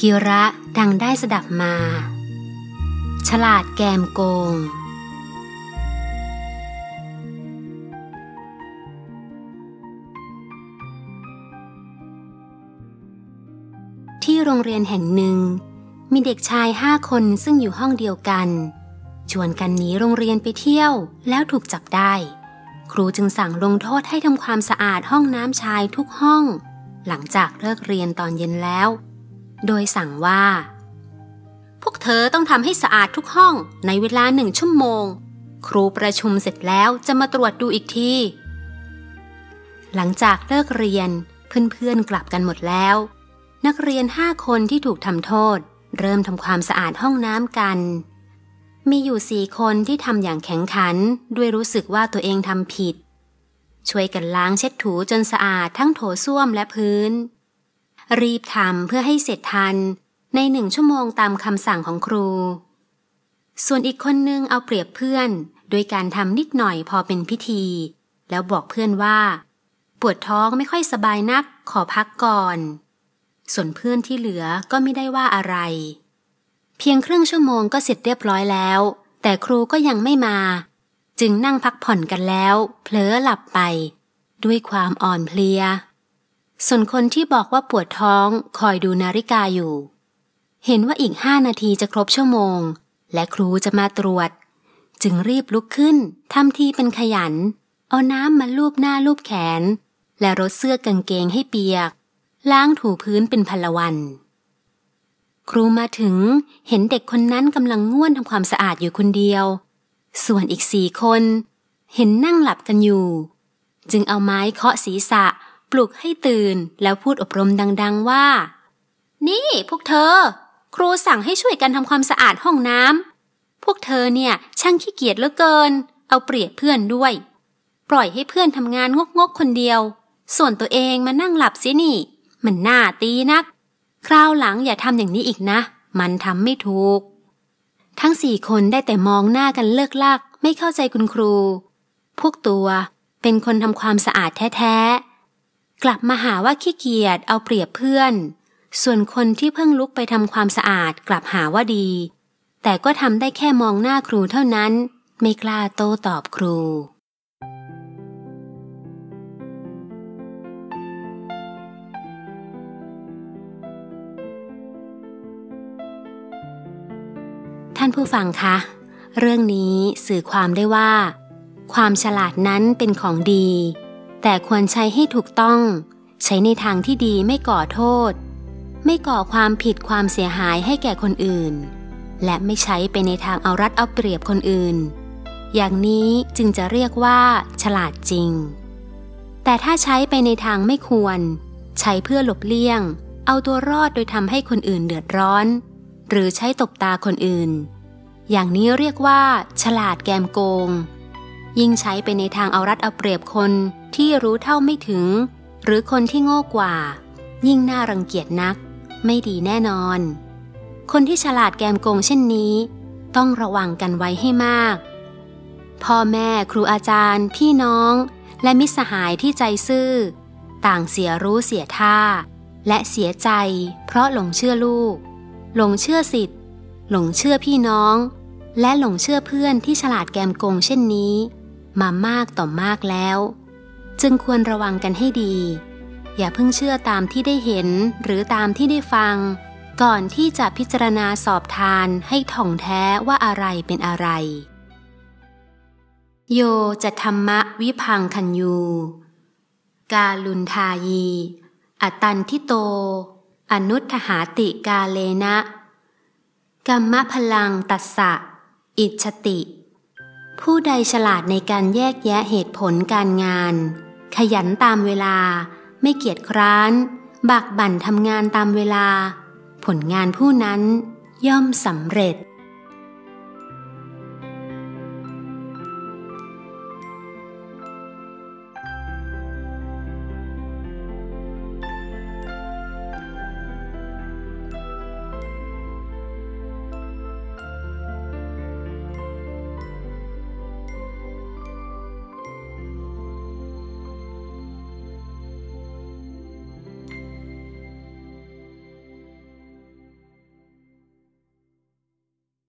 กิระดังได้สดับมา ฉลาดแกมโกง ที่โรงเรียนแห่งหนึ่ง มีเด็กชายห้าคนซึ่งอยู่ห้องเดียวกัน ชวนกันหนีโรงเรียนไปเที่ยวแล้วถูกจับได้ ครูจึงสั่งลงโทษให้ทำความสะอาดห้องน้ำชายทุกห้อง หลังจากเลิกเรียนตอนเย็นแล้ว โดยสั่งว่า พวกเธอต้องทำให้สะอาดทุกห้องในเวลาหนึ่งชั่วโมง ครูประชุมเสร็จแล้วจะมาตรวจดูอีกที หลังจากเลิกเรียนเพื่อนๆกลับกันหมดแล้ว นักเรียนห้าคนที่ถูกทำโทษ เริ่มทำความสะอาดห้องน้ำกัน มีอยู่สี่คนที่ทำอย่างแข็งขันด้วยรู้สึกว่าตัวเองทำผิด ช่วยกันล้างเช็ดถูจนสะอาดทั้งโถส้วมและพื้น รีบทำเพื่อให้เสร็จทันในหนึ่งชั่วโมงตามคำสั่งของครู ส่วนอีกคนนึงเอาเปรียบเพื่อนโดยการทำนิดหน่อยพอเป็นพิธี แล้วบอกเพื่อนว่า ปวดท้องไม่ค่อยสบายนักขอพักก่อน ส่วนเพื่อนที่เหลือก็ไม่ได้ว่าอะไร เพียงครึ่งชั่วโมงก็เสร็จเรียบร้อยแล้ว แต่ครูก็ยังไม่มา จึงนั่งพักผ่อนกันแล้ว เผลอหลับไป ด้วยความอ่อนเพลีย ส่วนคนที่บอกว่าปวดท้องคอยดูนาฬิกาอยู่ เห็นว่าอีกห้านาทีจะครบชั่วโมง และครูจะมาตรวจ จึงรีบลุกขึ้นทำทีเป็นขยัน เอาน้ำมาลูบหน้าลูบแขน และรดเสื้อกางเกงให้เปียก ล้างถูพื้นเป็นพลวัน ครูมาถึงเห็นเด็กคนนั้นกำลังง่วนทำความสะอาดอยู่คนเดียว ส่วนอีกสี่คน เห็นนั่งหลับกันอยู่ จึงเอาไม้เคาะศีรษะ ปลุกให้ตื่นแล้วพูดอบรมดัง ๆว่า นี่พวกเธอ ครูสั่งให้ช่วยกันทำความสะอาดห้องน้ำพวกเธอเนี่ยช่างขี้เกียจเหลือเกิน เอาเปรียบเพื่อนด้วย ปล่อยให้เพื่อนทำงานงกๆคนเดียว ส่วนตัวเองมานั่งหลับเสียนี่ มันน่าตีนัก คราวหลังอย่าทำอย่างนี้อีกนะ มันทำไม่ถูก ทั้งสี่คนได้แต่มองหน้ากันเลิกลักไม่เข้าใจคุณครู พวกตัวเป็นคนทำความสะอาดแท้ๆ กลับมาหาว่าขี้เกียจเอาเปรียบเพื่อน ส่วนคนที่เพิ่งลุกไปทำความสะอาดกลับหาว่าดี แต่ก็ทำได้แค่มองหน้าครูเท่านั้น ไม่กล้าโต้ตอบครูท่านผู้ฟังคะ เรื่องนี้สื่อความได้ว่า ความฉลาดนั้นเป็นของดี แต่ควรใช้ให้ถูกต้อง ใช้ในทางที่ดีไม่ก่อโทษ ไม่ก่อความผิดความเสียหายให้แก่คนอื่น และไม่ใช้ไปในทางเอารัดเอาเปรียบคนอื่น อย่างนี้จึงจะเรียกว่า ฉลาดจริง แต่ถ้าใช้ไปในทางไม่ควร ใช้เพื่อหลบเลี่ยง เอาตัวรอดโดยทำให้คนอื่นเดือดร้อน หรือใช้ตบตาคนอื่น อย่างนี้เรียกว่า ฉลาดแกมโกง ยิ่งใช้ไปในทางเอารัดเอาเปรียบคนที่รู้เท่าไม่ถึง หรือคนที่โง่กว่า ยิ่งน่ารังเกียจนัก ไม่ดีแน่นอน คนที่ฉลาดแกมโกงเช่นนี้ ต้องระวังกันไว้ให้มาก พ่อแม่ครูอาจารย์ พี่น้อง และมิตรสหายที่ใจซื่อ ต่างเสียรู้เสียท่า และเสียใจ เพราะหลงเชื่อลูก หลงเชื่อสิทธิ์หลงเชื่อพี่น้อง และหลงเชื่อเพื่อนที่ฉลาดแกมโกงเช่นนี้ มามากต่อมากแล้ว จึงควรระวังกันให้ดี อย่าเพิ่งเชื่อตามที่ได้เห็นหรือตามที่ได้ฟัง ก่อนที่จะพิจารณาสอบทานให้ท่องแท้ว่าอะไรเป็นอะไร โยจะธรรมะวิพังคันยู กาลุนทายีอตันทิโต อนุทหาติกาเลนะ กัมมะพลังตัสสะ อิจติ ผู้ใดฉลาดในการแยกแยะเหตุผลการงาน ขยันตามเวลา ไม่เกียจคร้าน บักบั่นทำงานตามเวลา ผลงานผู้นั้นย่อมสำเร็จ